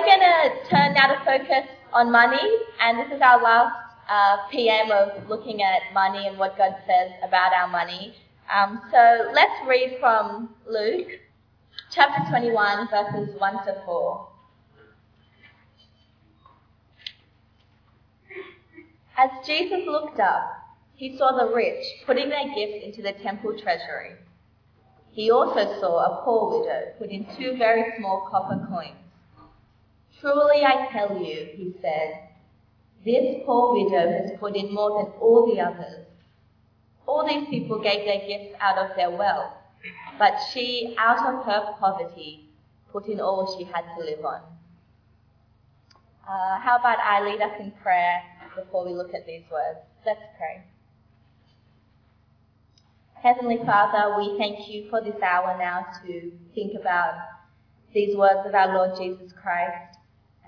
we're going to turn now to focus on money, and this is our last uh, PM of looking at money and what God says about our money. Um, so let's read from Luke chapter 21, verses 1 to 4. As Jesus looked up, he saw the rich putting their gifts into the temple treasury. He also saw a poor widow put in two very small copper coins. Truly I tell you, he said, this poor widow has put in more than all the others. All these people gave their gifts out of their wealth, but she, out of her poverty, put in all she had to live on. Uh, how about I lead us in prayer before we look at these words? Let's pray. Heavenly Father, we thank you for this hour now to think about these words of our Lord Jesus Christ.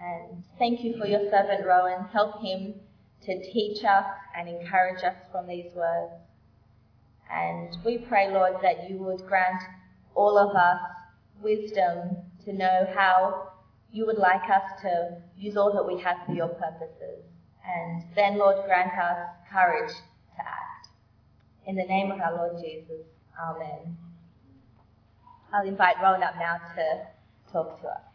And thank you for your servant Rowan. Help him to teach us and encourage us from these words. And we pray, Lord, that you would grant all of us wisdom to know how you would like us to use all that we have for your purposes. And then, Lord, grant us courage to act. In the name of our Lord Jesus, Amen. I'll invite Rowan up now to talk to us.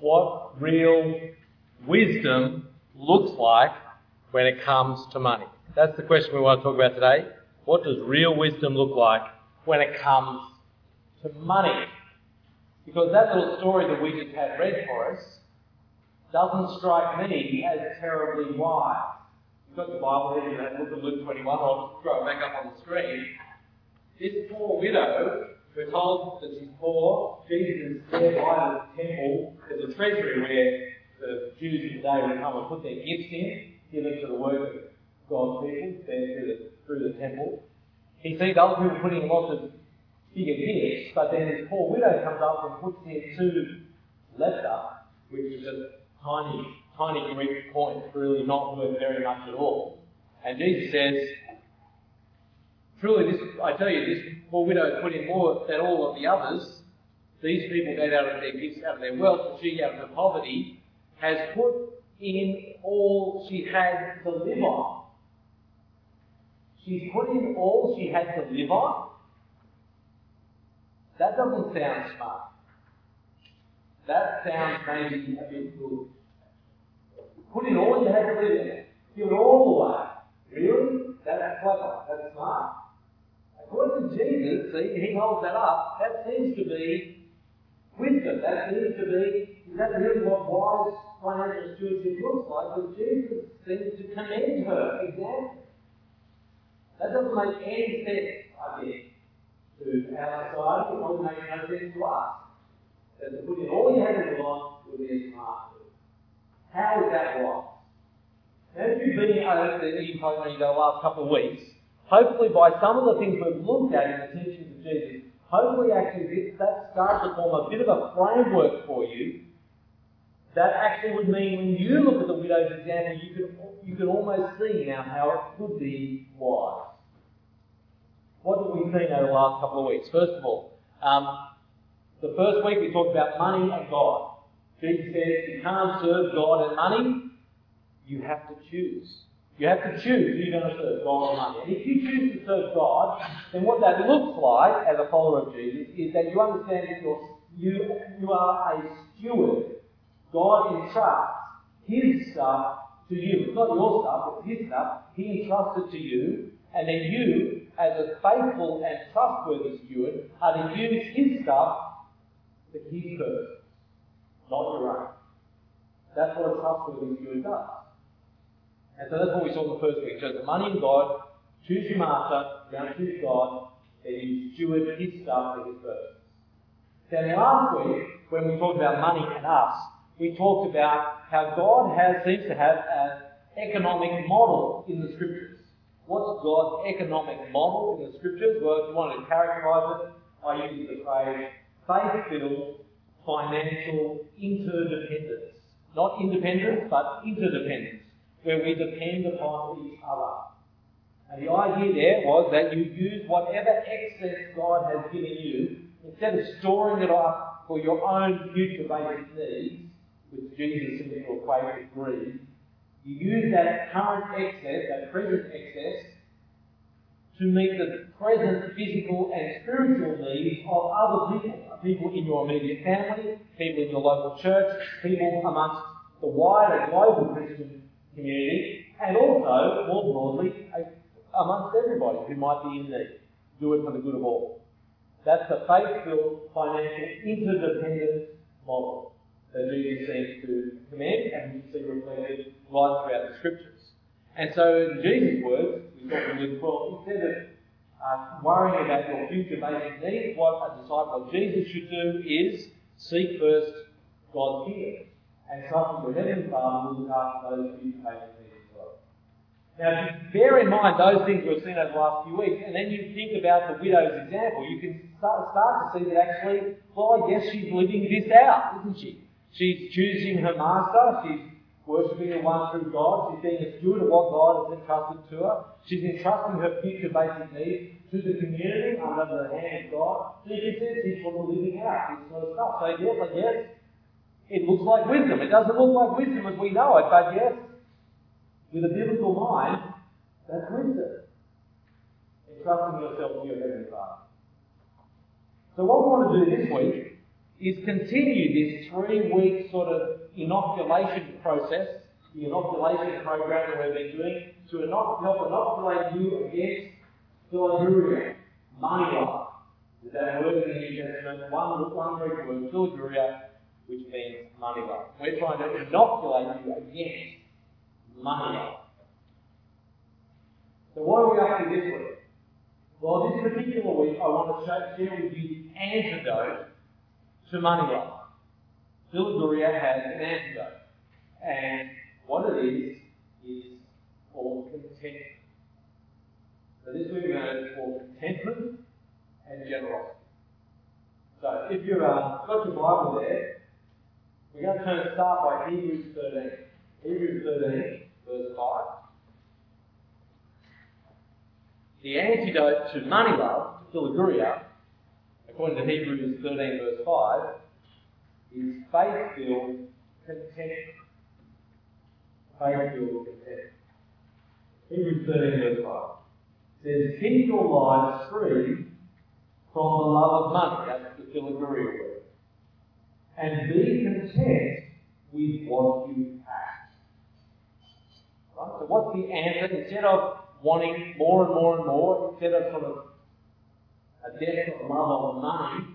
What real wisdom looks like when it comes to money? That's the question we want to talk about today. What does real wisdom look like when it comes to money? Because that little story that we just had read for us doesn't strike me as terribly wise. You've got the Bible here, you look at Luke 21, I'll just throw it back up on the screen. This poor widow, we're told that poor. Jesus is there by the temple. There's a treasury where the Jews of the day would come and put their gifts in, given to the work of God's people through the, through the temple. He sees other people putting lots of bigger gifts, but then this poor widow comes up and puts in two lepta, which is a tiny, tiny Greek coin, really not worth very much at all. And Jesus says, Truly, this, I tell you, this poor widow put in more than all of the others. These people gave out of their gifts, out of their wealth, she, out of her poverty, has put in all she had to live on. She's put in all she had to live on. That doesn't sound smart. That sounds maybe a bit good. Put in all you had to live in. Give it all away. Really? That's clever. That's smart. According to Jesus, see, he holds that up. That seems to be wisdom. That seems to be, is that really what wise financial stewardship looks like? But Jesus seems to commend her example. That doesn't make any sense, I guess to our society, it probably makes no sense to us. That to put in all you have in life would be a smart move. How is that right? Now, if you've been over the Eden Program the last couple of weeks, hopefully by some of the things we've looked at in the teachings of Jesus, hopefully actually this, that starts to form a bit of a framework for you that actually would mean when you look at the widow's example, you can, you can almost see now how it could be wise. What have we seen over the last couple of weeks? First of all, um, the first week we talked about money and God. Jesus says you can't serve God and money, you have to choose. You have to choose who you're going to serve, God or money. And if you choose to serve God, then what that looks like as a follower of Jesus is that you understand that you're, you, you are a steward. God entrusts His stuff to you. It's not your stuff, it's His stuff. He entrusts it to you, and then you, as a faithful and trustworthy steward, are to use His stuff for His purpose, not your own. That's what a trustworthy steward does. And so that's what we saw in the first week. So the money in God, choose your master, don't choose God, then you steward his stuff for his purpose. Then last week, when we talked about money and us, we talked about how God has seems to have an economic model in the scriptures. What's God's economic model in the scriptures? Well, if you want to characterize it, I use the phrase faith-filled financial interdependence. Not independence, but interdependence where we depend upon each other. And the idea there was that you use whatever excess God has given you, instead of storing it up for your own future basic needs, which Jesus seems to equate with greed, you use that current excess, that present excess, to meet the present physical and spiritual needs of other people. People in your immediate family, people in your local church, people amongst the wider global Christian community, and also, more broadly, amongst everybody who might be in need. Do it for the good of all. That's the faith-filled financial interdependence model that Jesus seems to commend and we see reflected right throughout the scriptures. And so, in Jesus' words, we talk in Luke 12, instead of uh, worrying about your future basic needs, what a disciple of Jesus should do is seek first God's kingdom and trust your heavenly Father will look after those future basic needs as well. Now, bear in mind those things we've seen over the last few weeks, and then you think about the widow's example. You can start, to see that actually, well, guess she's living this out, isn't she? She's choosing her master. She's worshipping the one true God. She's being a steward of what God has entrusted to her. She's entrusting her future basic needs to the community under the hand of God. So you can see she's sort of living out this sort of stuff. So yes, I guess it looks like wisdom. It doesn't look like wisdom as we know it, but yes, with a biblical mind, that's wisdom. Entrusting yourself to your Heavenly Father. So what we want to do this week is continue this three week sort of inoculation process, the inoculation program that we've been doing, to help inoculate you against philarguria, money. Is that word in the New Testament? One, one word, philarguria, which means money love. We're trying to inoculate you against money love. So what are we up to this week? Well, this particular week, I want to share with you the antidote to money love. Philarguria has an antidote. And what it is, is called contentment. So this week we're going to call contentment and generosity. So if you've uh, got your Bible there, we're going to turn start by Hebrews 13. Hebrews 13, verse 5. The antidote to money love, philarguria, according to Hebrews 13, verse 5, is faith filled contentment. Faith filled contentment. Hebrews 13, verse 5 says, Keep your lives free from the love of money. That's the philarguria word. And be content with what you have. Right? So, what's the answer? Instead of wanting more and more and more, instead of sort of a desperate love of money,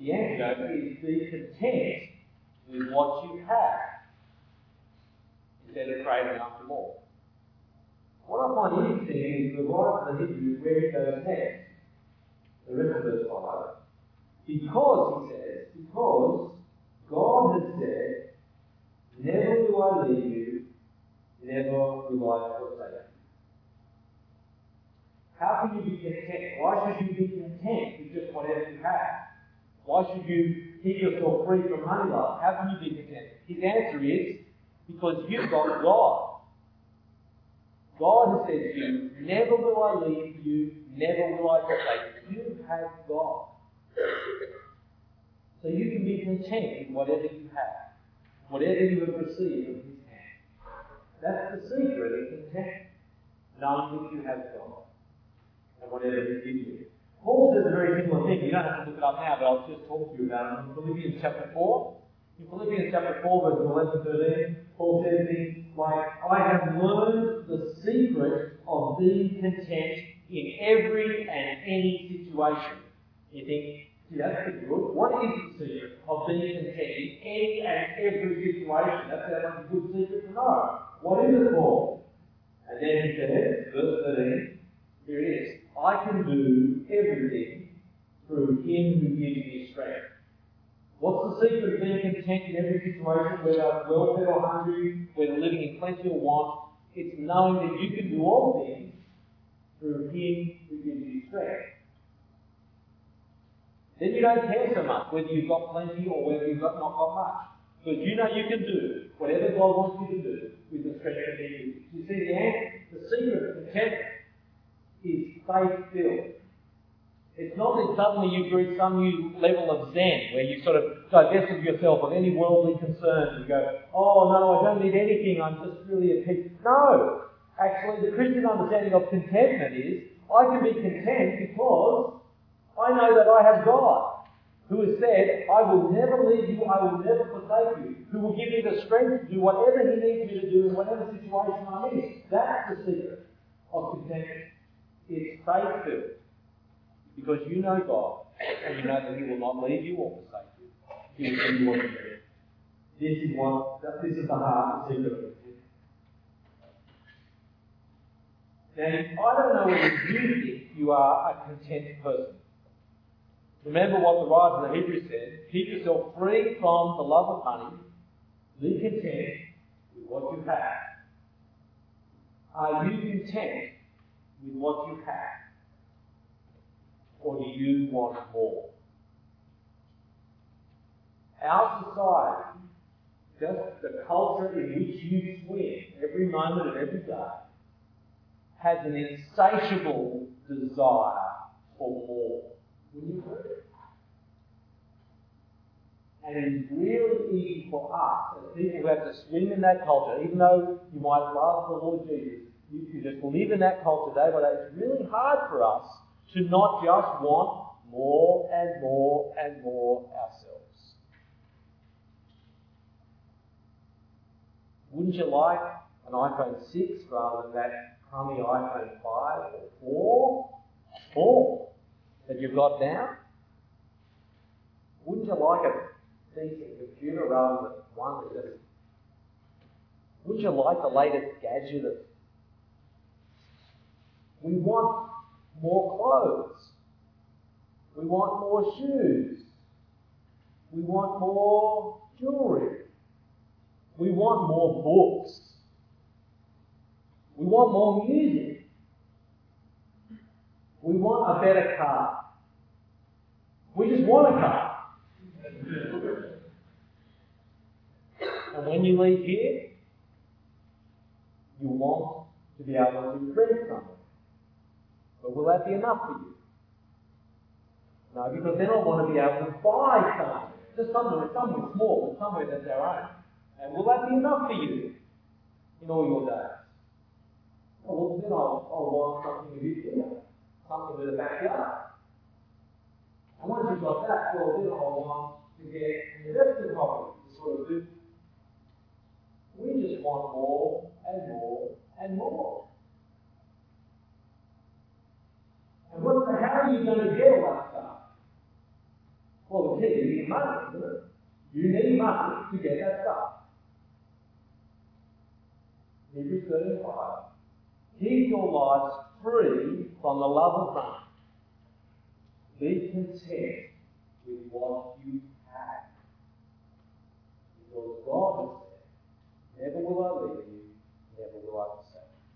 the antidote is be content with what you have instead of craving after more. What I find interesting is the writer of the Hebrews where he goes next. The rest of verse 5. Because, he says, because God has said, Never will I leave you, never will I forsake you. How can you be content? Why should you be content with just whatever you have? Why should you keep yourself free from money love? How can you be content? His answer is because you've got God. God has said to you, Never will I leave you, never will I forsake you. You have God. So you can be content with whatever you have, whatever you have received from His hand. That's the secret of content, knowing that you have God and whatever He gives you. Paul says a very similar thing. You don't have to look it up now, but I'll just talk to you about it. In Philippians chapter 4, in Philippians chapter 4, verse 11 13, Paul says things like, I have learned the secret of being content in every and any situation. You think, yeah, that's pretty good. What is the secret of being content in any and every situation? That sounds like a good secret to know. What is it, Paul? And then he says, verse 13, here it is. I can do everything through Him who gives me strength. What's the secret of being content in every situation, whether well fed or hungry, whether living in plenty or want? It's knowing that you can do all things through Him who gives you strength. Then you don't care so much whether you've got plenty or whether you've got not got much. Because you know you can do whatever God wants you to do with the strength that you. See, the, the secret of contentment is faith filled. It's not that suddenly you've reached some new level of Zen where you sort of divest of yourself of any worldly concerns and go, oh no, I don't need anything, I'm just really at peace. No! Actually, the Christian understanding of contentment is I can be content because I know that I have God who has said, I will never leave you, I will never forsake you, who will give me the strength to do whatever He needs me to do in whatever situation I'm in. That's the secret of contentment. It's faith filled. Because you know God, and you know that He will not leave you or forsake you. He will you what need. This is what this is the heart, the secret of contentment. Now, I don't know whether you think you are a content person. Remember what the writer of the Hebrews said keep yourself free from the love of money, be content with what you have. Are you content with what you have? Or do you want more? Our society, just the culture in which you swim every moment of every day, has an insatiable desire for more. Will you heard it? And it is really easy for us, as people who have to swim in that culture, even though you might love the Lord Jesus, you, you just live in that culture day by day, it's really hard for us to not just want more and more and more ourselves. Wouldn't you like an iPhone 6 rather than that crummy iPhone 5 or 4? 4 that you've got now? Wouldn't you like a decent computer rather than one that just. Wouldn't you like the latest gadget? We want more clothes. We want more shoes. We want more jewelry. We want more books. We want more music. We want a better car. We just want a car. and when you leave here, you want to be able to rent something. But will that be enough for you? No, because then I want to be able to buy something. Just somewhere, somewhere small, somewhere that's our own. And will that be enough for you in all your days? Well, then I'll, I'll want something a bit bigger something with a backyard. And once you've got that, well, then I'll want to get an investment property to sort of do. We just want more and more and more. And what's the, how are you going to get all that stuff? Well, the key, need money, isn't it? You need money to get that stuff. Hebrews 35. Keep your lives free from the love of money. Be content with what you have. Because God has said, Never will I leave you, never will I forsake you.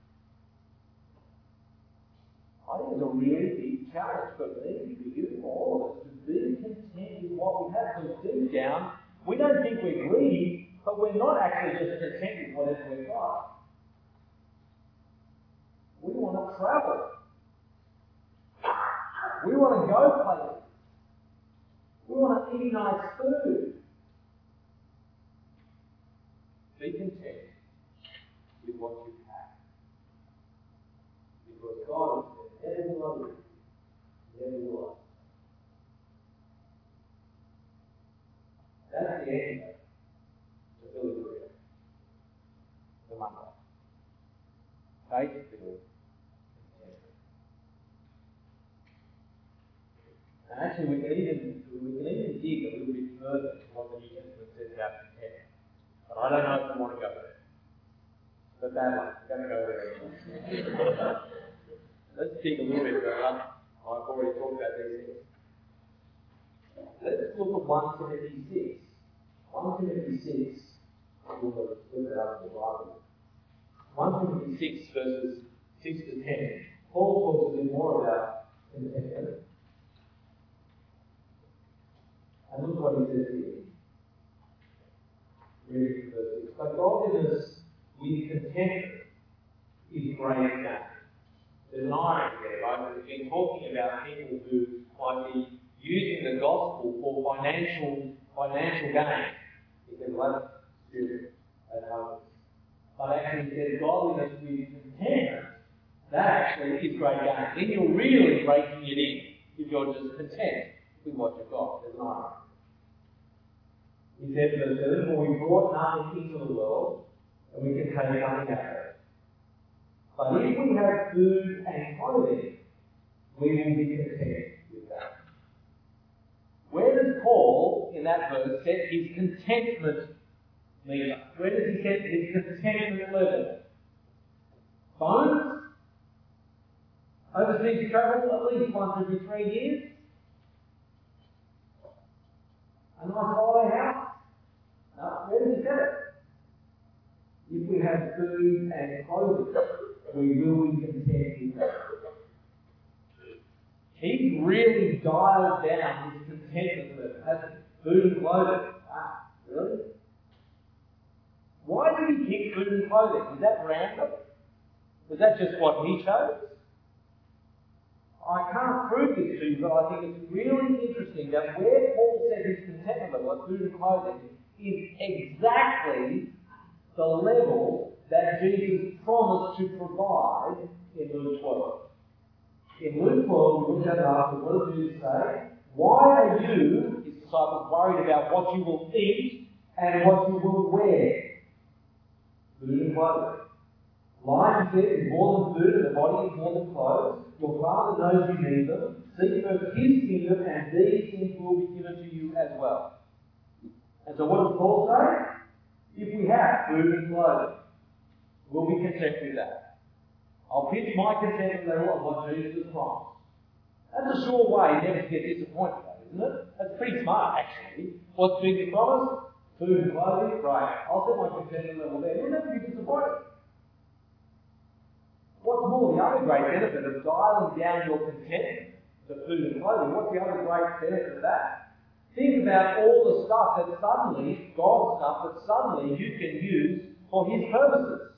I think it's a really big challenge for me, for you, all of us, to be content with what we have. Because deep down, we don't think we're greedy, but we're not actually just content with whatever we've got. We want to travel. We want to go places. We want to eat nice food. Be content with what you have. Because God has said, never will you, never will. That's the answer to Graham. The Monday. Faith filled actually, we can even we can even dig a little bit further to what the New Testament says about content. But I don't know if we want to go there. But that one, going to go there. Let's dig a little bit further. I've already talked about these things. Let's look at 1 Timothy 6. 1 Timothy 6, we'll look it up in the Bible. 1 Timothy 6, verses 6 to 10. Paul talks a bit more about contentment. And look what he says here. Reading verse 6. But godliness with contentment is great. There's an irony there, right? We've been talking about people who might be using the gospel for financial financial gain. Said, well, spirit at home. But actually said godliness with contentment, that actually is great gain. Then you're really breaking it in if you're just content with what you've got. Irony. He said, verse 7, For we brought nothing into the world, and we can take nothing out. But if we have food and clothing, we will be content with that. Where does Paul, in that verse, set his contentment meter? Where does he set his contentment level? Bonus? Overseas travel at least once every three years? A nice holiday house? No, where does he set it? If we have food and clothing, we will be content with that. He's really dialed down his contentment level, hasn't? Food and clothing. Ah, really? Why did he pick food and clothing? Is that random? Was that just what he chose? I can't prove this to you, but I think it's really interesting that where Paul said his contentment level food and clothing is exactly the level that Jesus promised to provide in Luke 12. In Luke 12, we looked at after, what did Jesus say? Why are you, his disciples, worried about what you will eat and what you will wear? Food and clothing. Life, he said, is more than food, and the body is more than clothes. Your Father knows you need them. Seek first His kingdom, and these things will be given to you as well. And so what does Paul say? If we have food and clothing, we'll be content with that. I'll pitch my contentment level on what Jesus has promised. That's a sure way never to get disappointed, isn't it? That's pretty smart, actually. What's Jesus promised? Food and clothing? Right. I'll set my contentment level there. You'll be disappointed. What's more, the other great benefit of dialing down your contentment to food and clothing, what's the other great benefit of that? Think about all the stuff that suddenly, God's stuff that suddenly you can use for His purposes.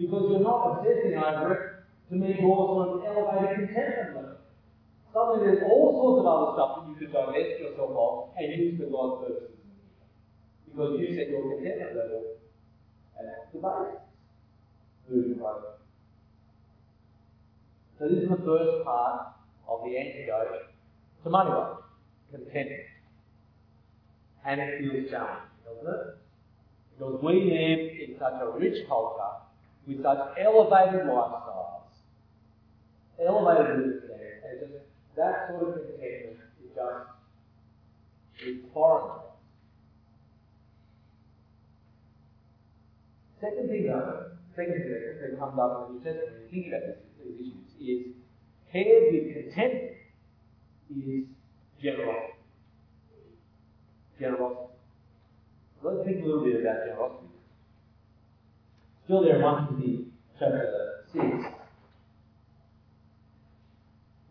Because you're not obsessing over it to meet your sort of elevated contentment level. Suddenly there's all sorts of other stuff that you could divest yourself of and use for God's purposes. Because you set your contentment level at the base. And clothing. So this is the first part of the antidote to money love, contentment. And it feels challenging, doesn't it? Because we live in such a rich culture with such elevated lifestyles, elevated living standards, and just that sort of contentment is just is foreign. Second thing though, second thing that comes up in the New Testament, when you think about these issues, is paired with contentment is generosity. Generosity. Let's think a little bit about generosity. Still there in 1 Timothy chapter 6.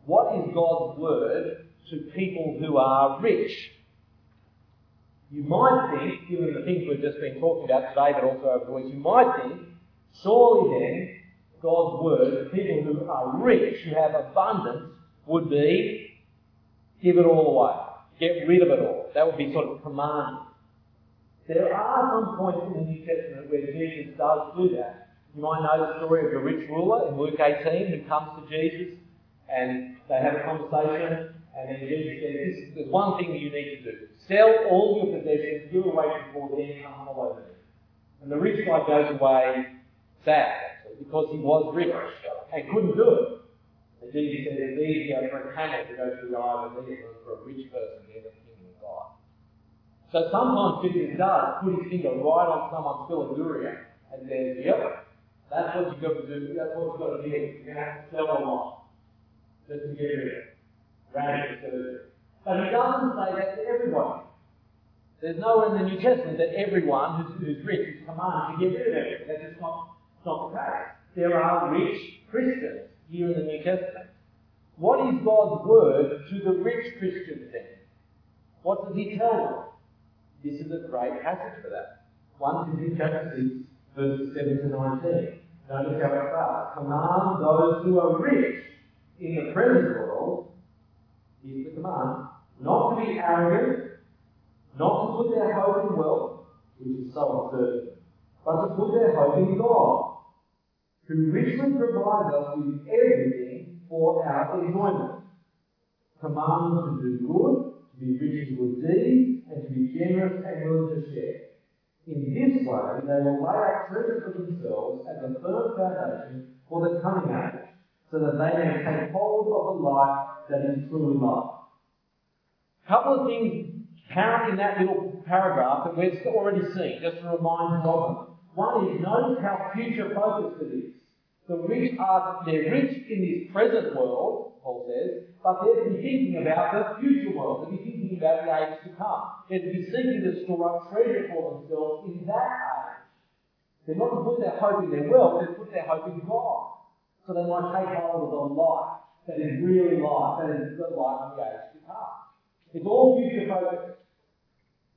What is God's word to people who are rich? You might think, given the things we've just been talking about today, but also over the week, you might think, surely then God's word, to people who are rich, who have abundance, would be give it all away. Get rid of it all. That would be sort of command. There are some points in the New Testament where Jesus does do that. You might know the story of the rich ruler in Luke 18 who comes to Jesus and they have a conversation and then Jesus says, There's one thing you need to do. Sell all your possessions, give away before then come follow me. And the rich guy goes away sad because he was rich and couldn't do it. And Jesus said it's easier for a camel to go through the eye of a needle than for a rich person to God. So sometimes Jesus does put his finger right on someone's philarguria and says, Yep, that's what you've got to do, that's what you've got to do. You're going to have to sell a lot just to get rid of. Radical surgery. But he doesn't say that to everybody. There's nowhere in the New Testament that everyone who's, who's rich is commanded to get rid of everything. That's just not not the case. There are rich Christians here in the New Testament. What is God's word to the rich Christians then? What does he tell them? This is a great passage for that. 1 Timothy chapter 6, verses 7 to 19. Notice how it starts. Command those who are rich in the present world, here's the command, not to be arrogant, not to put their hope in wealth, which is so uncertain, but to put their hope in God, who richly provides us with everything for our enjoyment. Command them to do good, to be rich in good deeds, and to be generous and willing to share. In this way, they will lay up treasure for themselves as a firm foundation for the coming age, so that they may take hold of the life that is truly life. A couple of things apparent in that little paragraph that we've already seen, just to remind you of them. One is notice how future focused it is. The rich are they're rich in this present world, Paul says, but they're to be thinking about the future world. They're to be thinking about the age to come. They're to be seeking to store up treasure for themselves in that age. They're not to put their hope in their wealth, they're to put their hope in God. So they might take hold of the life that is really life, that is the life of the age to come. It's all future focused.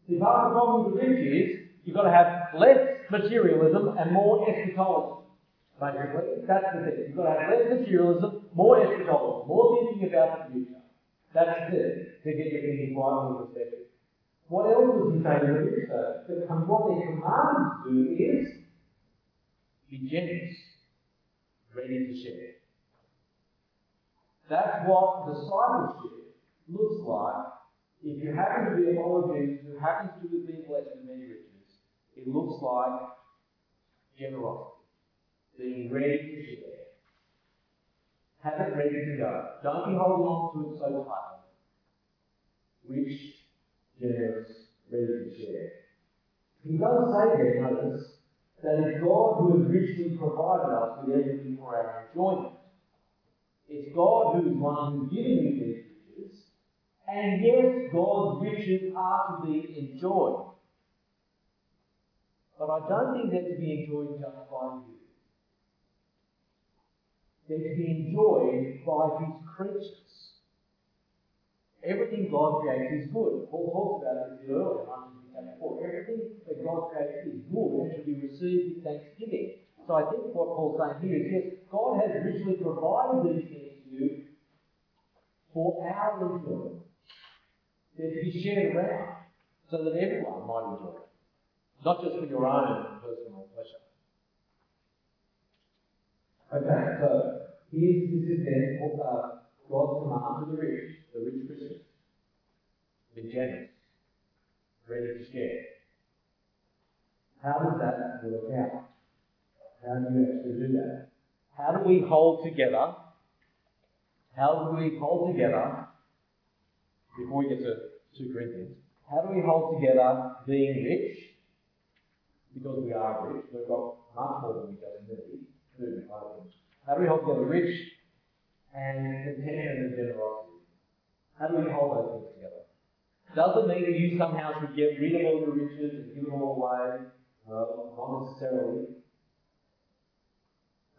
See, part of the problem with the rich is you've got to have less materialism and more eschatology. Basically, that's the thing. You've got to have less materialism, more eschatology, more thinking about the future. That's it, to get your thinking right on the perspective. What else does he say to the? That what they're commanded to do is be generous, ready to share. That's what discipleship looks like if you happen to be a follower of Jesus who happens to have been blessed with many riches. It looks like generosity being ready to share. Have it ready to go. Don't be holding on to it so tightly. Rich, generous, ready to share. He does say there, notice, that it's God who has richly provided us with everything for our enjoyment. It's God who is one who's given you these riches, and yes, God's riches are to be enjoyed. But I don't think they're to be enjoyed just by you. They're to be enjoyed by His creatures. Everything God creates is good. Paul talks about this earlier 4. Everything that God creates is good and should be received with thanksgiving. So I think what Paul's saying here is yes, God has richly provided these things to you for our enjoyment. They're to be shared around so that everyone might enjoy it, not just for your own personal pleasure. Okay, so this is then uh, God's command to the rich, the rich Christians. Be generous, ready to share. How does that work out? How do you actually do that? How do we hold together? How do we hold together before we get to 2 Corinthians? How do we hold together being rich? Because we are rich, we've got much more than we just need and clothing. How do we hold together rich and contentment and generosity? How do we hold those things together? Doesn't mean that you somehow should get rid of all your riches and give them all away. Well, not necessarily.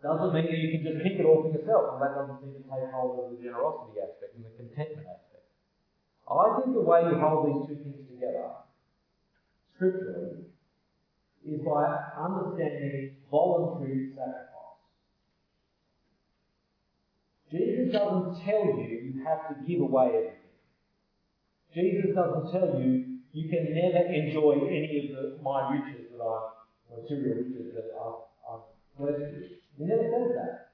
Doesn't mean that you can just keep it all for yourself. Well, that doesn't seem to take hold of the generosity aspect and the contentment aspect. I think the way you hold these two things together, scripturally, is by understanding voluntary sacrifice. Jesus doesn't tell you you have to give away everything. Jesus doesn't tell you you can never enjoy any of the, my riches that I, material riches that I've, I've blessed you. He never says that.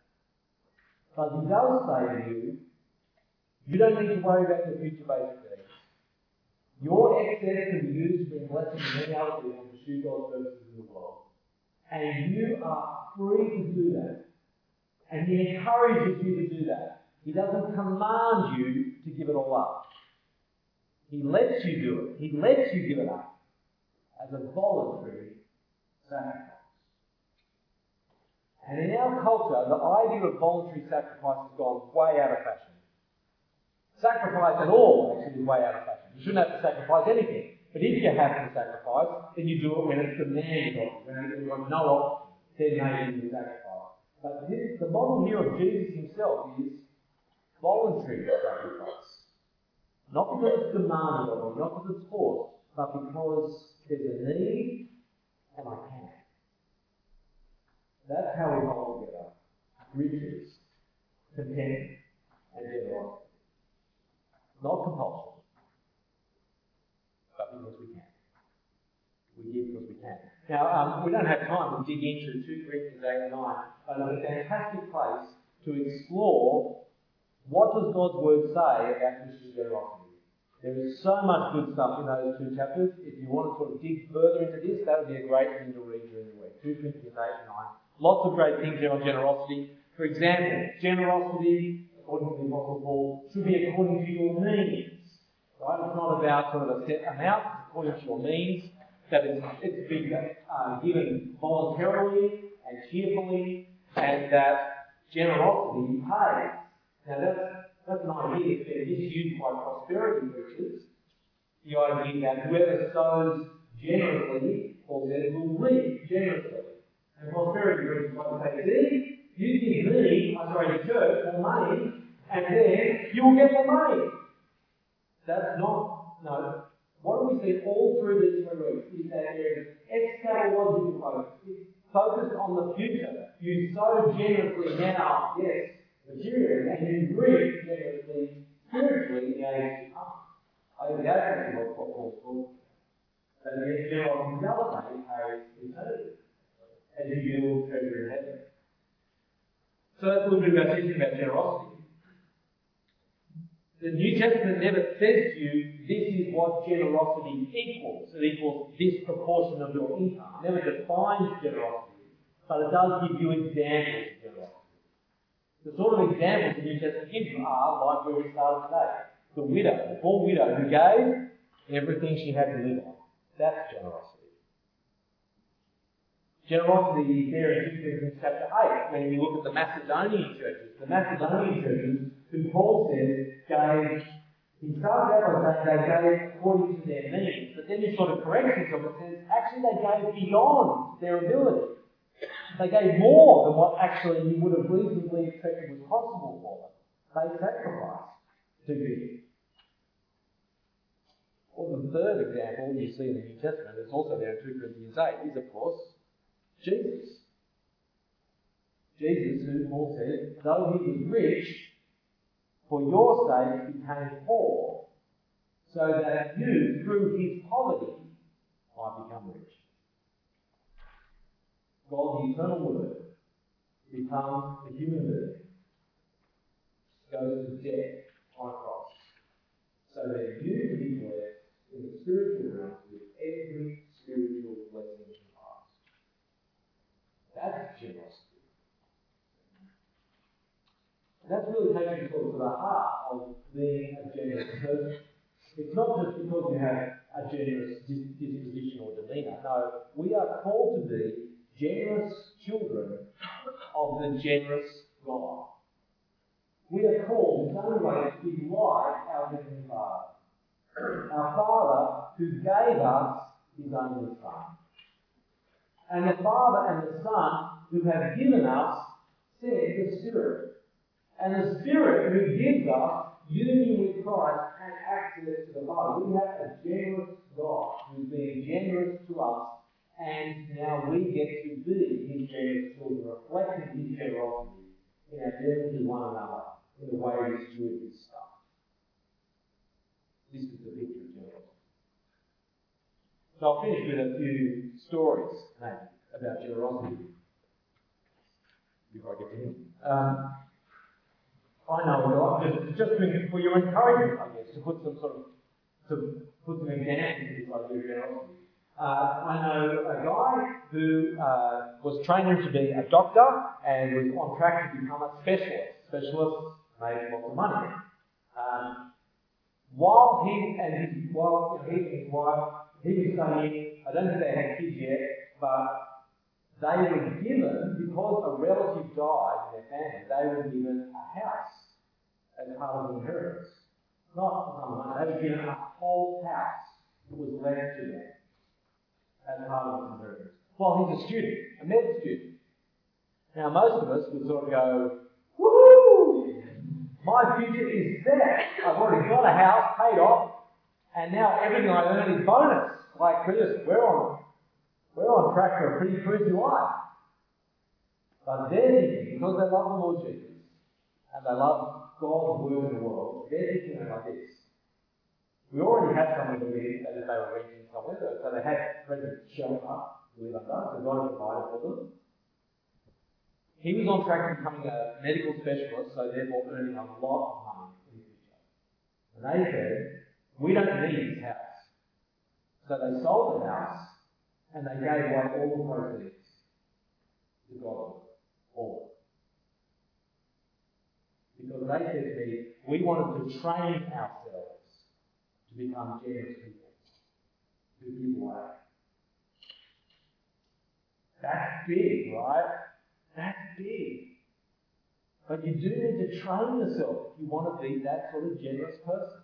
But he does say to you, you don't need to worry about your future basic needs. Your excess can be used to bring blessing to many other people to pursue God's purposes in the world. And you are free to do that. And he encourages you to do that. He doesn't command you to give it all up. He lets you do it. He lets you give it up as a voluntary sacrifice. And in our culture, the idea of voluntary sacrifice has gone way out of fashion. Sacrifice at all actually is way out of fashion. You shouldn't have to sacrifice anything. But if you have to sacrifice, then you do it when it's demanded of you, when got no option, then maybe you sacrifice. But this, the model here of Jesus himself is voluntary sacrifice. Not because it's demanded of you, not because it's forced, but because there's a need and I can. That's how we hold together riches, content, and generosity. Not compulsion, but because we can. We give because we can. Now, um, we don't have time to dig into 2 Corinthians 8 and 9, but it's a fantastic place to explore what does God's Word say about Christian generosity. There is so much good stuff in those two chapters. If you want to sort of dig further into this, that would be a great thing to read during the week. 2 Corinthians 8 and 9. Lots of great things there on generosity. For example, generosity, according to the Apostle Paul, should be according to your means. Right? It's not about sort of a set amount, it's according to your means. That it's, been uh, given voluntarily and cheerfully, and that generosity pays. Now that's that's an idea that's been misused by prosperity preachers. The idea that whoever sows generously, will reap generously. And prosperity preachers might say, see, you give me, I'm sorry, the church, more money, and then you will get more money. That's not, no. What do we see all through these three weeks is that there is eschatological focus. It's focused on the future. You sow generously now, yes, materially, and you reap generously spiritually in the age to come. I think that's actually what Paul's talking. And the general reality carries eternity as you build treasure in heaven. So that's a little bit about teaching about generosity. The New Testament never says to you, this is what generosity equals. It equals this proportion of your income. It never defines generosity, but it does give you examples of generosity. The sort of examples the New Testament gives you are like where we started today. The widow, the poor widow who gave everything she had to live on. That's generosity. Generosity is there in 2 Corinthians chapter 8 when you look at the Macedonian churches. The Macedonian churches, who Paul says gave, he starts out by saying they gave according to their means, but then he sort of corrects himself and says actually they gave beyond their ability. They gave more than what actually you would have reasonably expected was possible for them. They sacrificed to give. Well, the third example you see in the New Testament, it's also there in 2 Corinthians 8, is of course Jesus. Jesus, who Paul said, though he was rich, for your sake became poor, so that you, through his poverty, might become rich. God, the eternal Word, becomes a human being, goes to death on a cross, so that you can be blessed in the spiritual realm with every spiritual blessing in Christ. That's generosity. And that's really taking sort of to the heart of being a generous person. It's not just because you have a generous disposition or demeanour. No, we are called to be generous children of the generous God. We are called in some way to be like our Heavenly Father. Our Father who gave us His only Son. And the Father and the Son who have given us sent the Spirit. And the Spirit who gives us union with Christ and access to the Father. We have a generous God who's being generous to us and now we get to be his generous children, reflecting his generosity in our dealings with one another, in the way we steward his stuff. This is the picture of generosity. So I'll finish with a few stories maybe, about generosity before I get to him. Um, I know guy, just, just for your encouragement, I guess, to put some sort of, to put some examples idea of generosity. Uh, I know a guy who uh, was training to be a doctor and was on track to become a specialist. Specialists made lots of money. Um, while he and his while he and his wife, he was studying. I don't think they had kids yet, but they were given because a relative died in their family. They were given a house as part of the inheritance. Not some money. They were given a whole house that was left to them as part of his inheritance. Well, he's a student, a med student. Now, most of us would sort of go, woo! My future is set. I've already got a house paid off, and now everything I earn is bonus. Like Chris, we're on, we're on track for a pretty cruisy life. But they're because they love the Lord Jesus, and they love God's work in the world, they're thinking like this. We already had someone who did as if they were renting somewhere, so they had present shelter to live under, so God provided for them. He was on track to becoming a medical specialist, so therefore earning a lot of money in the future. And they said, we don't need this house. So they sold the house and they gave away all the proceeds to God. All. Because they said to me, we wanted to train ourselves to become generous people, to give away. That's big, right? That's big. But you do need to train yourself if you want to be that sort of generous person.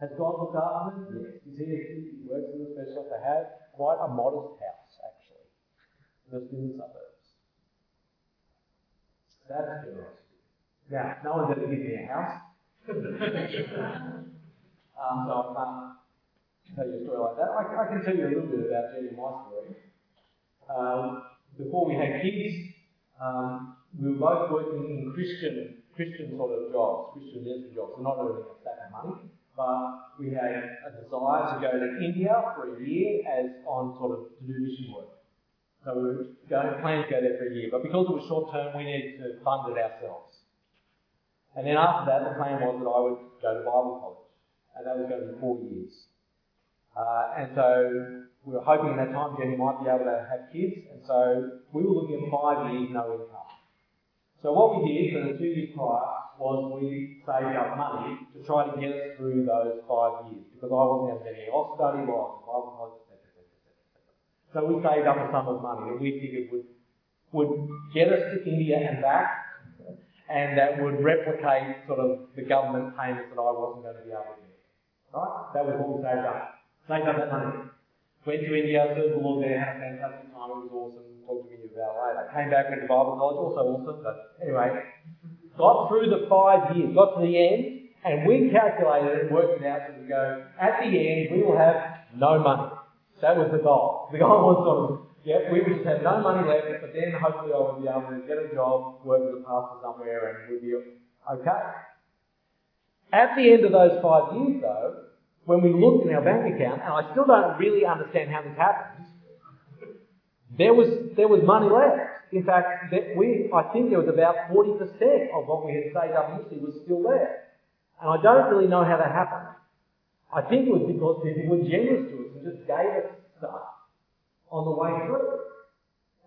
Has God looked after them? Yes. He's here, he works in the specialist. They have quite a modest house, actually, in the suburbs. That's generosity. Now, no one's ever given me a house. um, so I can't tell you a story like that. I, I, can tell you a little bit about Jenny and my story. Um, before we had kids, um, we were both working in Christian Christian sort of jobs, Christian ministry jobs, so not earning a stack of money, but we had a desire to go to India for a year as on sort of to do mission work. So we were going, planning to go there for a year, but because it was short term, we needed to fund it ourselves. And then after that, the plan was that I would go to Bible college, and that was going to be four years. Uh, and so we were hoping at that time Jenny might be able to have kids, and so we were looking at five years no income. So what we did for the two years prior was we saved up money to try to get us through those five years because I wasn't get any off study I was college, etc., So we saved up a sum of money that we figured would would get us to India and back, and that would replicate sort of the government payments that I wasn't going to be able to get. Right? That was what we saved up. Saved up that money. Went to India, served the Lord there, had a fantastic time. It was awesome. Talk to me about later. Came back, went to Bible college, also awesome. But anyway, got through the five years, got to the end, and we calculated and worked it out so we go, at the end, we will have no money. That was the goal. The goal was sort of, yeah, we would just have no money left, but then hopefully I would be able to get a job, work as a pastor somewhere, and we'd be okay. At the end of those five years, though, when we looked in our bank account, and I still don't really understand how this happened, there was, there was money left. In fact, we, I think there was about 40% of what we had saved up initially was still there. And I don't really know how that happened. I think it was because people were generous to us and just gave us stuff on the way through.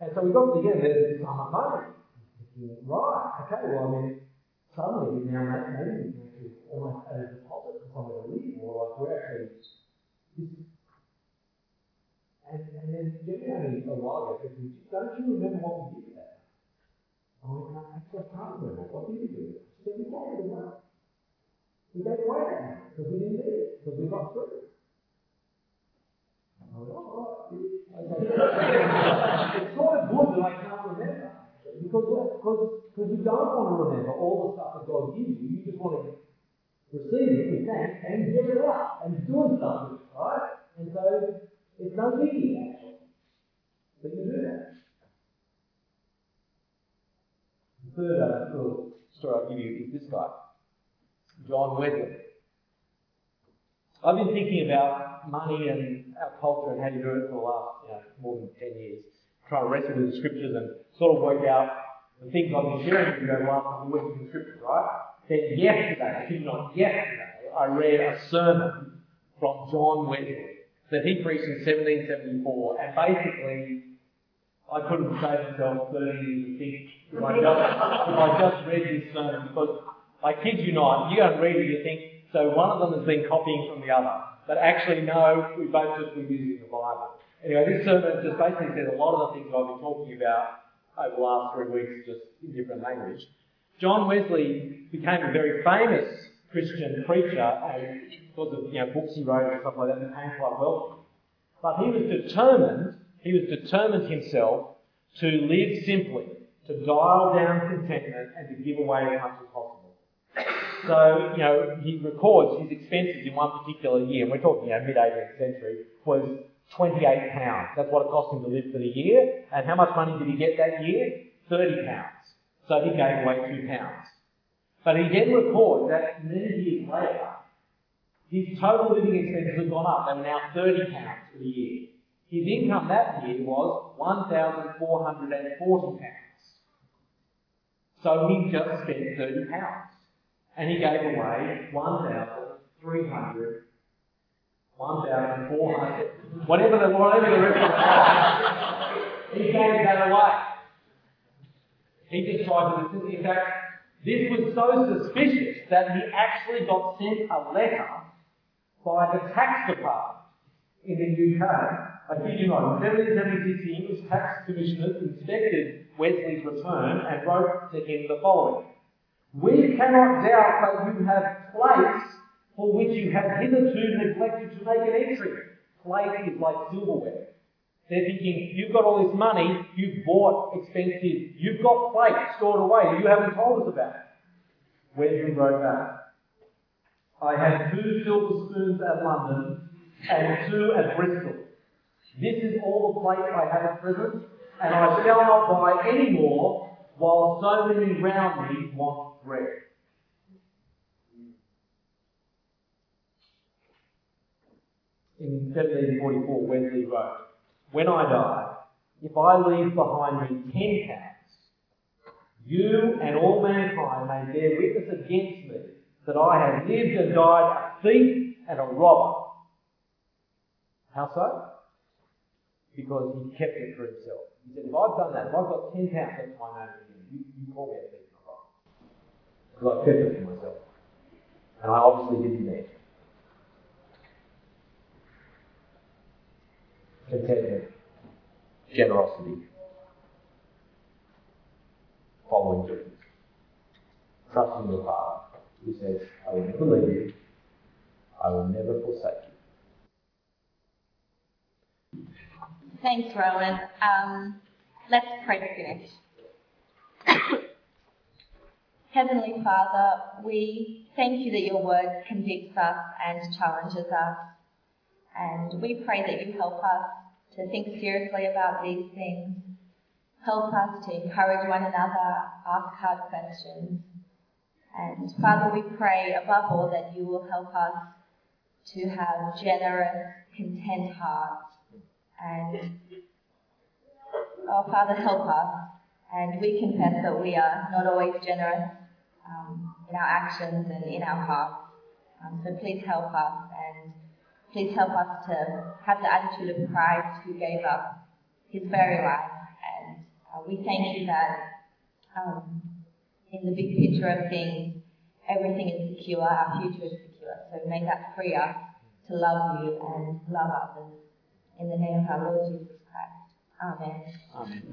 And so we got to the end, there's this sum money. Right, okay, well, I mean, suddenly we now make we almost a deposit for somewhere to live, or like we're actually, this and, and then me a while ago said, don't you remember what we did that? No, actually, I can't remember. What did we do? She said, we gave it away. We gave away that money because we didn't need it, because we got through. Oh, right. it's sort of good that I can't remember. Because, because, because you don't want to remember all the stuff that God gives you. You just want to receive it with thanks and give it up and do it, right? And so it's not biggie, actually. But you do that. The third uh, little story I'll give you is this guy, John Wesley. I've been thinking about money and our culture and how you do it for the last you know, more than 10 years, trying to wrestle with the scriptures and sort of work out the things I've been sharing with you over the last couple of weeks in the scriptures, right? Then yesterday, I think not yesterday, I read a sermon from John Wesley that he preached in 1774, and basically, I couldn't save myself 30 years to think if I just, if I just read this sermon, because I kid you not, you and read it, you think, so one of them has been copying from the other. But actually, no, we both just been using the Bible. Anyway, this sermon just basically says a lot of the things I've been talking about over the last three weeks, just in different language. John Wesley became a very famous Christian preacher, and because of you know books he wrote and stuff like that, became quite wealthy. But he was determined. He was determined himself to live simply, to dial down contentment, and to give away as much as possible. So, you know, he records his expenses in one particular year, and we're talking, you know, mid 18th century, was 28 pounds. That's what it cost him to live for the year. And how much money did he get that year? 30 pounds. So he gave away two pounds. But he then records that many years later, his total living expenses had gone up. They were now 30 pounds for the year. His income that year was 1,440 pounds. So he just spent 30 pounds. And he gave away 1,300 1,400, whatever the, whatever the rest of the he gave that away. He just tried to, in fact, this was so suspicious that he actually got sent a letter by the tax department in the UK. I kid you not, in 1776 the English tax commissioners inspected Wesley's return and wrote to him the following. We cannot doubt that you have plates for which you have hitherto neglected to make an entry. Plate is like silverware. They're thinking, you've got all this money, you've bought expensive, you've got plate stored away, you haven't told us about it. Wesley wrote that. I had two silver spoons at London and two at Bristol. This is all the plate I have at present, and I shall not buy any more while so many round me want bread. In 1744, Wesley wrote, When I die, if I leave behind me ten pounds, you and all mankind may bear witness against me that I have lived and died a thief and a robber. How so? Because he kept it for himself. He said, if I've done that, if I've got ten pounds, that's my name. You, you call me a thief and a robber. Because I kept it for myself. And I obviously didn't need Contentment. Generosity. Following Jesus. Trusting the Father who says, I will never leave you, I will never forsake you. Thanks, Rowan. Um, let's pray to finish. Heavenly Father, we thank you that your word convicts us and challenges us. And we pray that you help us to think seriously about these things. Help us to encourage one another, ask hard questions. And Father, we pray above all that you will help us to have generous, content hearts. And, oh Father, help us. And we confess that we are not always generous um, in our actions and in our hearts. Um, so please help us Please help us to have the attitude of Christ who gave up his very life. And uh, we thank you that um, in the big picture of things, everything is secure, our future is secure. So may that free us to love you and love others. In the name of our Lord Jesus Christ. Amen. Amen.